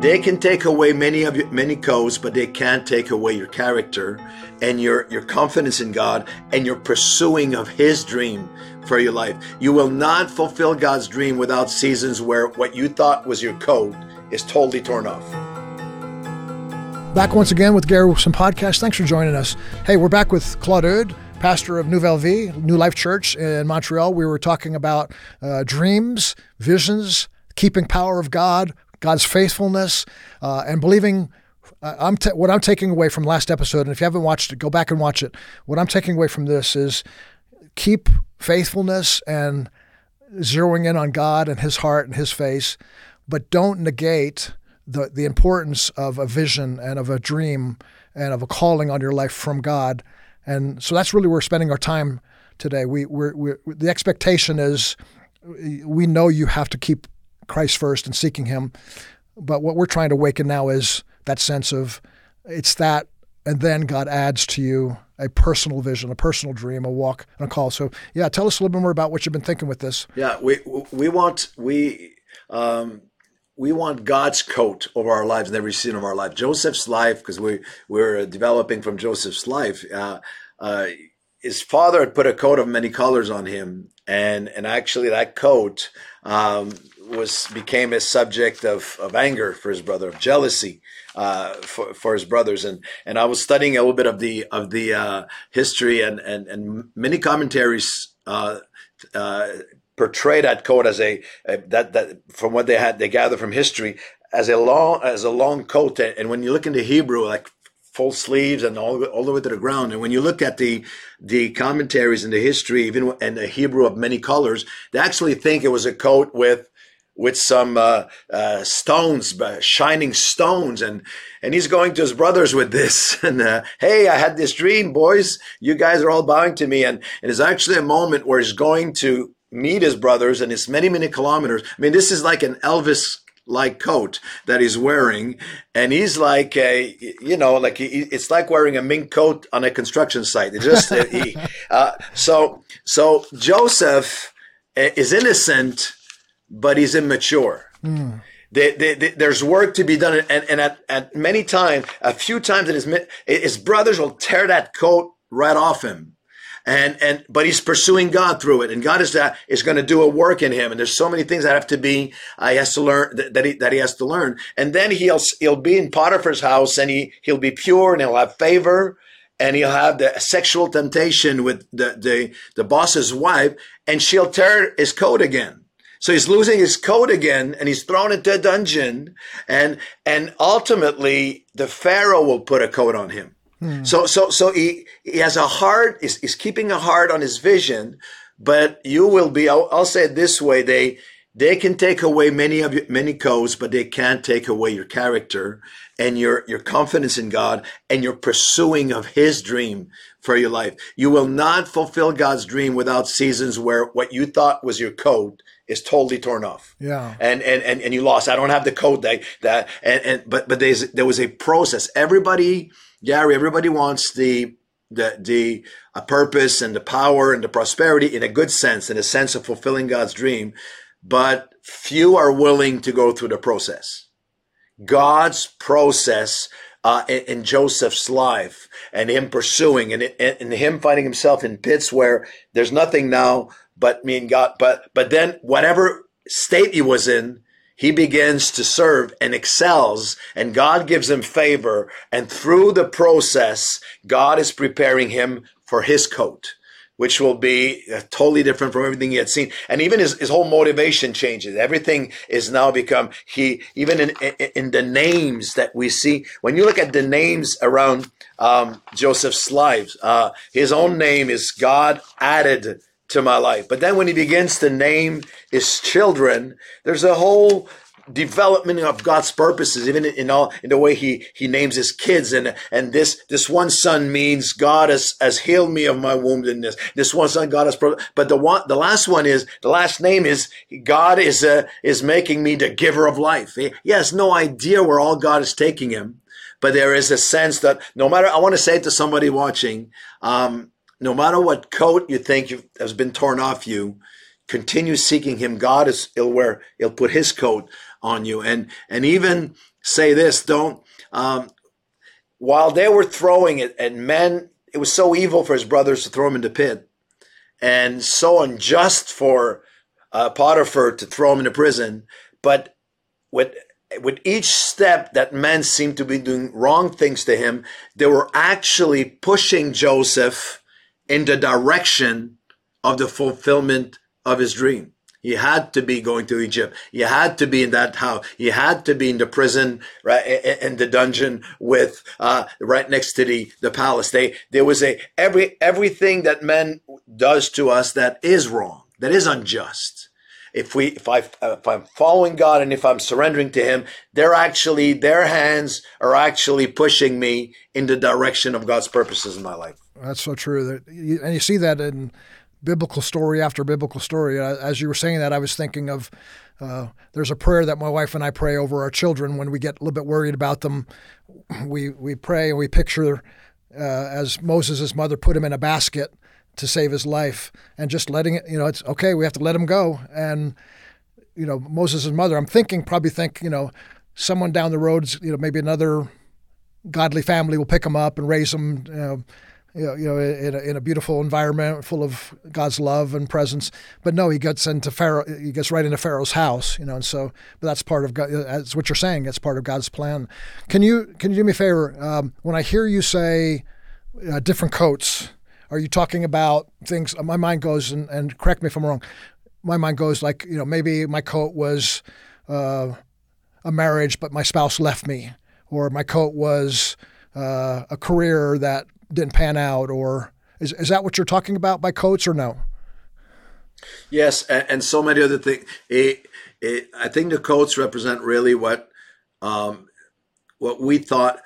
They can take away many of your, many codes, but they can't take away your character and your, your confidence in God and your pursuing of His dream for your life. You will not fulfill God's dream without seasons where what you thought was your code is totally torn off. Back once again with Gary Wilkerson Podcast. Thanks for joining us. Hey, we're back with Claude Houde, pastor of Nouvelle Vie, New Life Church in Montreal. We were talking about uh, dreams, visions, keeping power of God, God's faithfulness, uh, and believing. Uh, I'm t- what I'm taking away from last episode, and if you haven't watched it, go back and watch it. What I'm taking away from this is keep faithfulness and zeroing in on God and His heart and His face, but don't negate the the importance of a vision and of a dream and of a calling on your life from God. And so that's really where we're spending our time today. We we're the expectation is we know you have to keep Christ first and seeking Him, but what we're trying to awaken now is that sense of it's that, and then God adds to you a personal vision, a personal dream, a walk, and a call. So yeah, tell us a little bit more about what you've been thinking with this. Yeah, we we want we. Um, we want God's coat over our lives in every season of our life. Joseph's life, because we we're developing from Joseph's life. Uh, uh, his father had put a coat of many colors on him, and and actually that coat um, was became a subject of, of anger for his brother, of jealousy uh, for, for his brothers. And and I was studying a little bit of the of the uh, history and and and many commentaries. Uh, uh portray that coat as a, a, that that from what they had they gather from history as a long as a long coat and when you look into Hebrew like full sleeves and all all the way to the ground and when you look at the the commentaries and the history even and the Hebrew of many colors they actually think it was a coat with with some uh, uh, stones, uh, shining stones, and and he's going to his brothers with this. And uh, hey, I had this dream, boys. You guys are all bowing to me, and it is actually a moment where he's going to meet his brothers, and it's many many kilometers. I mean, this is like an Elvis like coat that he's wearing and he's like a you know like he, it's like wearing a mink coat on a construction site it just he, uh, so so joseph uh, is innocent but he's immature. Mm. They, they, they, there's work to be done, and, and at, at many times, a few times, his, his brothers will tear that coat right off him and and but he's pursuing God through it, and God is that is going to do a work in him. And there's so many things that have to be uh, he has to learn that, that he that he has to learn, and then he'll he'll be in Potiphar's house, and he he'll be pure, and he'll have favor, and he'll have the sexual temptation with the the the boss's wife, and she'll tear his coat again. So he's losing his coat again and he's thrown into a dungeon and, and ultimately the Pharaoh will put a coat on him. Hmm. So, so, so he, he has a heart, is he's keeping a heart on his vision, but you will be, I'll, I'll say it this way. They, they can take away many of your, many codes, but they can't take away your character and your, your confidence in God and your pursuing of his dream for your life. You will not fulfill God's dream without seasons where what you thought was your code is totally torn off. Yeah. And and and, and you lost. I don't have the code that that and, and but but there's there was a process. Everybody, Gary, everybody wants the the the a purpose and the power and the prosperity in a good sense, in a sense of fulfilling God's dream, but few are willing to go through the process. God's process uh, in, in, Joseph's life and him pursuing and, and him finding himself in pits where there's nothing now but me and God. But but then whatever state he was in, he begins to serve and excels, and God gives him favor. And through the process, God is preparing him for his coat which will be uh, totally different from everything he had seen. And even his, his whole motivation changes. Everything is now become, he, even in, in, in the names that we see, when you look at the names around um, Joseph's lives, uh, his own name is God added to my life. But then when he begins to name his children, there's a whole development of God's purposes, even in all in the way he he names his kids. And and this this one son means God has has healed me of my woundedness. This one son God has but the one the last one is the last name is God is uh, is making me the giver of life. He, he has no idea where all God is taking him. But there is a sense that no matter, I want to say to somebody watching, um, no matter what coat you think has been torn off you, continue seeking him. God is, he'll wear, he'll put his coat on you. And, and even say this: don't. Um, while they were throwing it, and men, it was so evil for his brothers to throw him into pit, and so unjust for uh, Potiphar to throw him into prison. But with with each step that men seemed to be doing wrong things to him, they were actually pushing Joseph in the direction of the fulfillment of his dream. He had to be going to Egypt. He had to be in that house. He had to be in the prison, right, in the dungeon with, uh, right next to the, the palace. They, there was a, every, everything that man does to us that is wrong, that is unjust. If we, if I, if I'm following God and if I'm surrendering to Him, they're actually, their hands are actually pushing me in the direction of God's purposes in my life. That's so true. And you see that in, biblical story after biblical story. Uh, as you were saying that, I was thinking of uh, there's a prayer that my wife and I pray over our children when we get a little bit worried about them. We we pray and we picture uh, as Moses' mother put him in a basket to save his life, and just letting it. You know, it's okay. We have to let him go. And you know, Moses' mother. I'm thinking probably think you know someone down the road. You know, maybe another godly family will pick him up and raise him. You know, you know, you know in, a, in a beautiful environment full of God's love and presence. But no, he gets into Pharaoh. He gets right into Pharaoh's house. You know, and so but that's part of. That's what you're saying. It's part of God's plan. Can you can you do me a favor? Um, when I hear you say uh, different coats, are you talking about things? My mind goes and, and correct me if I'm wrong. My mind goes like you know maybe my coat was uh, a marriage, but my spouse left me, or my coat was uh, a career that didn't pan out, or is is that what you're talking about by coats or no? Yes, and, so many other things. It, it, I think the coats represent really what um, what we thought.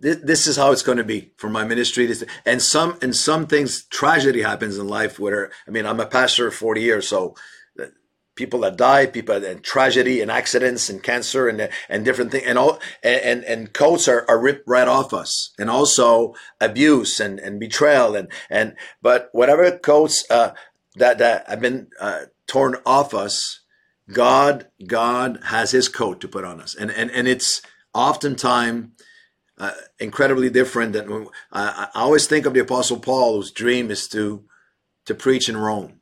This, is how it's going to be for my ministry. This, and some and some things tragedy happens in life. Where I mean, I'm a pastor for 40 years, so people that die, people and tragedy and accidents and cancer and and different things and all and and coats are, are ripped right off us and also abuse and, and betrayal and and but whatever coats uh, that that have been uh, torn off us, God God has His coat to put on us and and and it's oftentimes. Uh, incredibly different than I, I always think of the apostle Paul whose dream is to to preach in Rome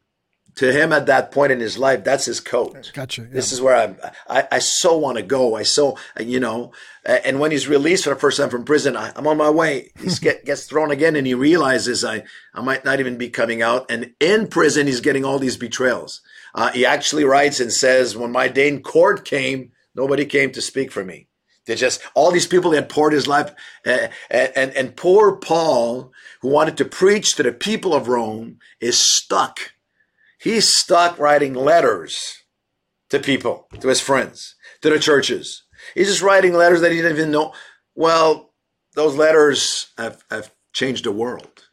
to him at that point in his life, that's his coat. Gotcha. Yeah. This is where I'm, I, I so want to go. I so, you know, and when he's released for the first time from prison, I, am on my way. He get, gets thrown again and he realizes I, I might not even be coming out. And in prison, he's getting all these betrayals. Uh, he actually writes and says, when my day in court came, nobody came to speak for me. They just, all these people that poured his life uh, and, and poor Paul, who wanted to preach to the people of Rome, is stuck He's stuck writing letters to people, to his friends, to the churches. He's just writing letters that he didn't even know. Well, those letters have, have changed the world.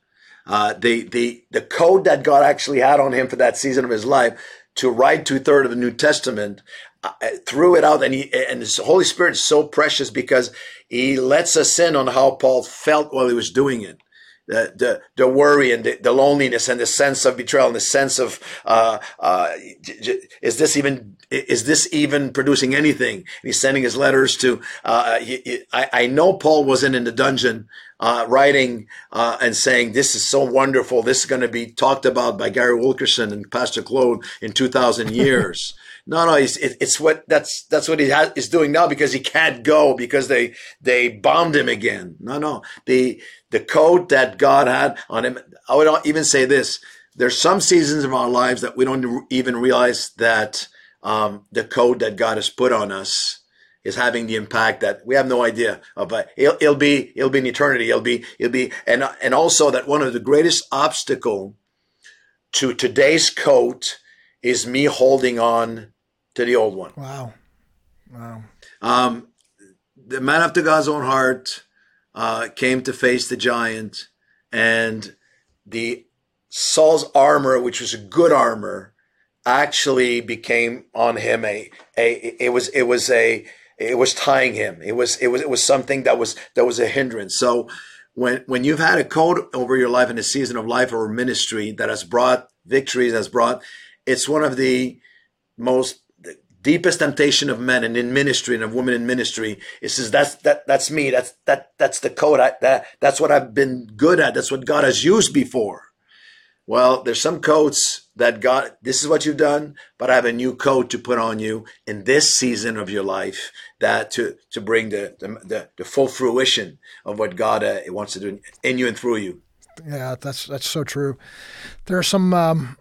Uh, the, the, the code that God actually had on him for that season of his life to write two thirds of the New Testament uh, threw it out and he, and the Holy Spirit is so precious because he lets us in on how Paul felt while he was doing it the, the, the worry and the, the, loneliness and the sense of betrayal and the sense of, uh, uh, is this even, is this even producing anything? And he's sending his letters to, uh, he, he, I, I know Paul wasn't in the dungeon, uh, writing, uh, and saying, this is so wonderful. This is going to be talked about by Gary Wilkerson and Pastor Claude in 2000 years. No, no, it's, it's what that's that's what he has, is doing now because he can't go because they they bombed him again. No, no, the the coat that God had on him. I would even say this: there's some seasons of our lives that we don't even realize that um, the code that God has put on us is having the impact that we have no idea of. But it'll, it'll be it'll be in eternity. It'll be it'll be and and also that one of the greatest obstacle to today's coat is me holding on to the old one. Wow. Wow. Um, the man after God's own heart uh, came to face the giant, and the Saul's armor, which was a good armor, actually became on him a a it was it was a it was tying him. It was it was it was something that was that was a hindrance. So when when you've had a code over your life in a season of life or ministry that has brought victories, has brought, it's one of the most deepest temptation of men and in ministry and of women in ministry. It says that's that that's me. That's that that's the code. I, that that's what I've been good at. That's what God has used before. Well, there's some coats that God, this is what you've done, but I have a new coat to put on you in this season of your life that to, to bring the, the, the full fruition of what God uh, wants to do in you and through you. Yeah, that's, that's so true. There are some, um,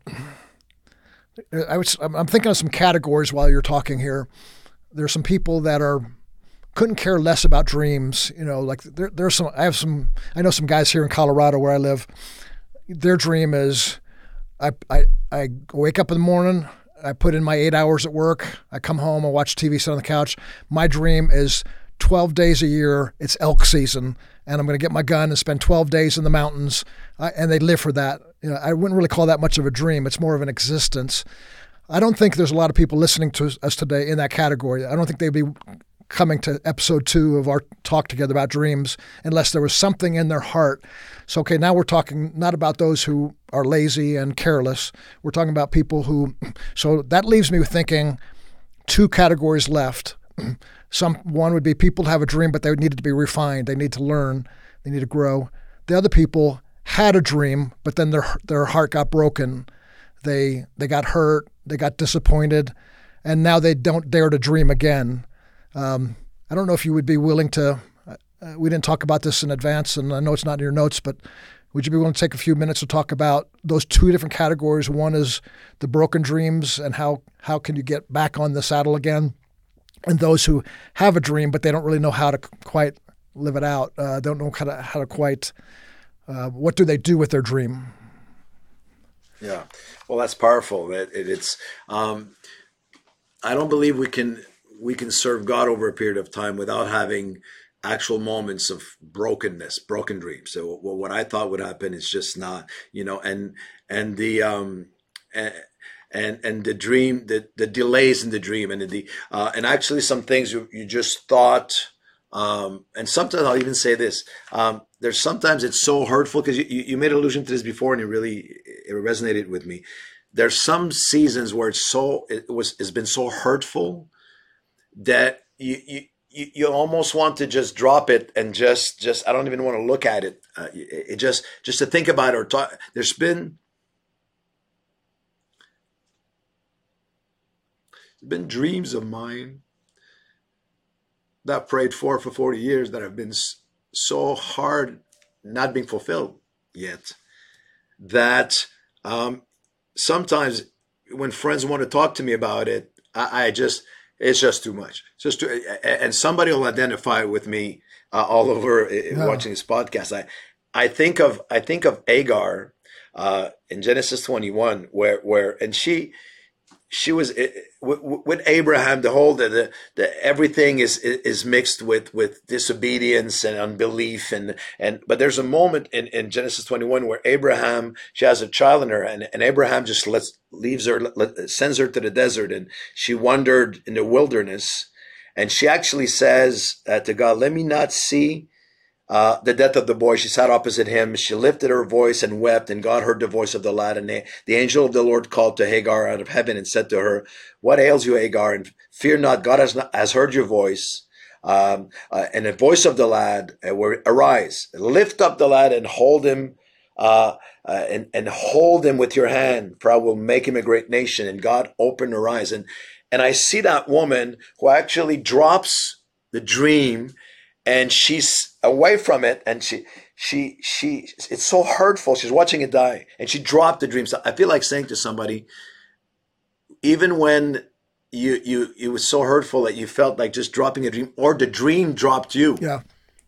I was, I'm thinking of some categories while you're talking here. There's some people that are couldn't care less about dreams. You know, like there, there's some. I have some. I know some guys here in Colorado where I live their dream is I, I, I wake up in the morning, I put in my eight hours at work, I come home, I watch TV, sit on the couch. My dream is 12 days a year, it's elk season, and I'm going to get my gun and spend 12 days in the mountains. I, and they live for that. You know, I wouldn't really call that much of a dream, it's more of an existence. I don't think there's a lot of people listening to us today in that category. I don't think they'd be coming to episode two of our talk together about dreams unless there was something in their heart. So, okay, now we're talking not about those who are lazy and careless. We're talking about people who, so that leaves me thinking two categories left. Some one would be people have a dream, but they needed to be refined. They need to learn. They need to grow. The other people had a dream, but then their their heart got broken. They they got hurt. They got disappointed, and now they don't dare to dream again. Um, I don't know if you would be willing to. Uh, we didn't talk about this in advance, and I know it's not in your notes, but would you be willing to take a few minutes to talk about those two different categories? One is the broken dreams and how how can you get back on the saddle again, and those who have a dream but they don't really know how to quite live it out. Uh, don't know how to how to quite. Uh, what do they do with their dream? Yeah, well, that's powerful. It, it, it's. Um, I don't believe we can we can serve God over a period of time without having actual moments of brokenness, broken dreams. So what I thought would happen is just not, you know, and and the um and and, and the dream, the the delays in the dream, and the uh, and actually some things you, you just thought. Um, and sometimes I'll even say this. Um, there's sometimes it's so hurtful because you, you made allusion to this before and it really it resonated with me. There's some seasons where it's so it was it's been so hurtful that you, you you, almost want to just drop it and just just I don't even want to look at it. Uh, it, it just just to think about it or talk. There's been been dreams of mine that prayed for for 40 years that have been so hard not being fulfilled yet that um, sometimes when friends want to talk to me about it, I, I just it's just too much. It's just too, and somebody will identify with me uh, all over yeah. watching this podcast. I I think of I think of Agar uh, in Genesis 21 where where and she she was with Abraham. The whole the, the, the everything is is mixed with with disobedience and unbelief and and but there's a moment in, in Genesis 21 where Abraham she has a child in her and, and Abraham just lets leaves her let, sends her to the desert and she wandered in the wilderness and she actually says uh, to God, "Let me not see." Uh, the death of the boy. She sat opposite him. She lifted her voice and wept, and God heard the voice of the lad. And the, angel of the Lord called to Hagar out of heaven and said to her, What ails you, Hagar? And fear not, God has, not, has heard your voice. Um, uh, and the voice of the lad, uh, arise, lift up the lad and hold him. Uh, uh, and and hold him with your hand, for I will make him a great nation. And God opened her eyes, and and I see that woman who actually drops the dream and she's away from it and she she she it's so hurtful. She's watching it die and she dropped the dream. So i feel like saying to somebody even when you you it was so hurtful that you felt like just dropping a dream or the dream dropped you. Yeah.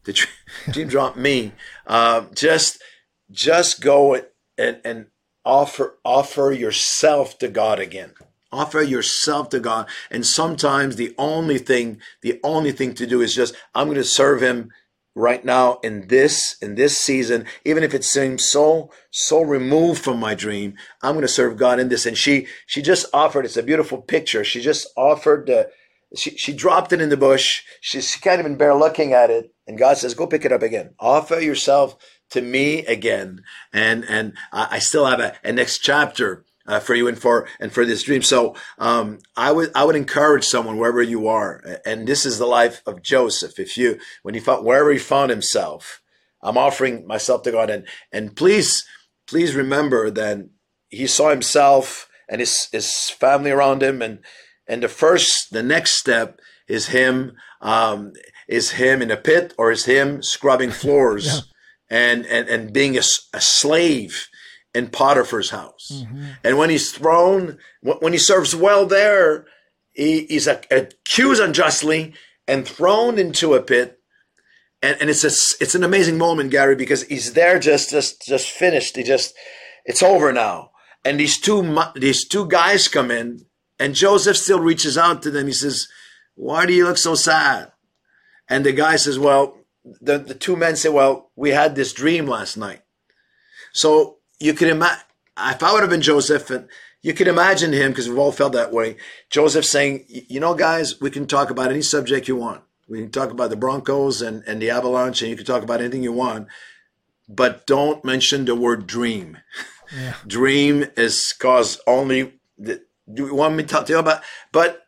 The dream, dream dropped me. Uh, just just go and and offer offer yourself to god again Offer yourself to God. And sometimes the only thing, the only thing to do is just, I'm going to serve him right now in this, in this season, even if it seems so, so removed from my dream, I'm going to serve God in this. And she, she just offered, it's a beautiful picture. She just offered the, she, she dropped it in the bush. She, she can't even bear looking at it. And God says, go pick it up again. Offer yourself to me again. And, and I still have a, a next chapter uh, for you and for and for this dream. So um, I would I would encourage someone wherever you are, and this is the life of Joseph. If you when he found wherever he found himself, I'm offering myself to God, and and please please remember that he saw himself and his his family around him, and and the first the next step is him um, is him in a pit or is him scrubbing floors yeah. and, and and being a, a slave in Potiphar's house. Mm-hmm. And when he's thrown, when he serves well there, he, he's accused unjustly and thrown into a pit. And, and it's a, it's an amazing moment, Gary, because he's there just just just finished. He just it's over now. And these two these two guys come in, and Joseph still reaches out to them. He says, "Why do you look so sad?" And the guy says, "Well." The, the two men say, "Well, we had this dream last night." So you could imagine if I would have been Joseph, and you could imagine him because we've all felt that way. Joseph saying, "You know, guys, we can talk about any subject you want. We can talk about the Broncos and and the Avalanche, and you can talk about anything you want, but don't mention the word dream. Yeah. dream is cause only. The, do you want me to tell you about? But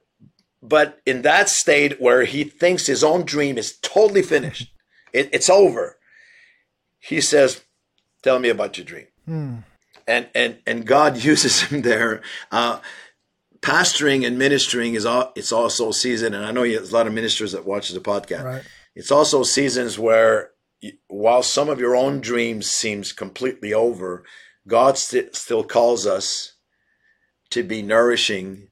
but in that state where he thinks his own dream is totally finished, it, it's over. He says, "Tell me about your dream." Hmm. And and and God uses him there. Uh, pastoring and ministering is all, it's also a season, and I know there's a lot of ministers that watch the podcast. Right. It's also seasons where, while some of your own dreams seems completely over, God st- still calls us to be nourishing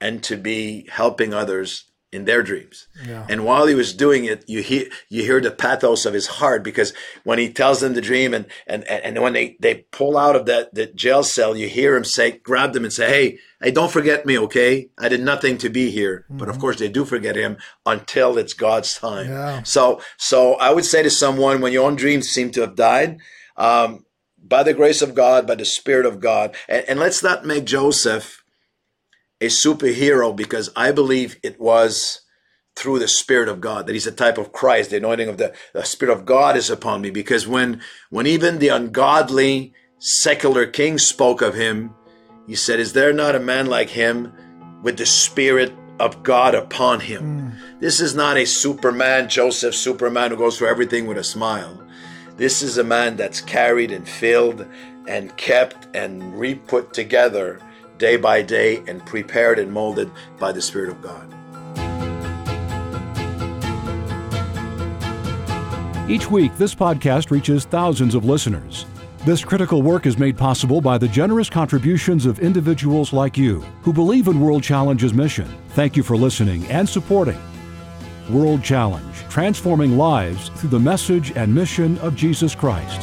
and to be helping others in their dreams. Yeah. And while he was doing it, you hear you hear the pathos of his heart because when he tells them the dream and and and when they they pull out of that the jail cell, you hear him say, grab them and say, "Hey, hey, don't forget me, okay? I did nothing to be here." Mm-hmm. But of mm-hmm. course, they do forget him until it's God's time. Yeah. So so I would say to someone when your own dreams seem to have died. Um, by the grace of God, by the Spirit of God, and, and let's not make Joseph a superhero because I believe it was through the Spirit of God that He's a type of Christ. The anointing of the, the Spirit of God is upon me because when when even the ungodly secular king spoke of him, he said, "Is there not a man like him with the Spirit of God upon him?" Mm. This is not a Superman, Joseph Superman who goes through everything with a smile. This is a man that's carried and filled and kept and re-put together day by day and prepared and molded by the Spirit of God. Each week, this podcast reaches thousands of listeners. This critical work is made possible by the generous contributions of individuals like you who believe in World Challenge's mission. Thank you for listening and supporting World Challenge, transforming lives through the message and mission of Jesus Christ.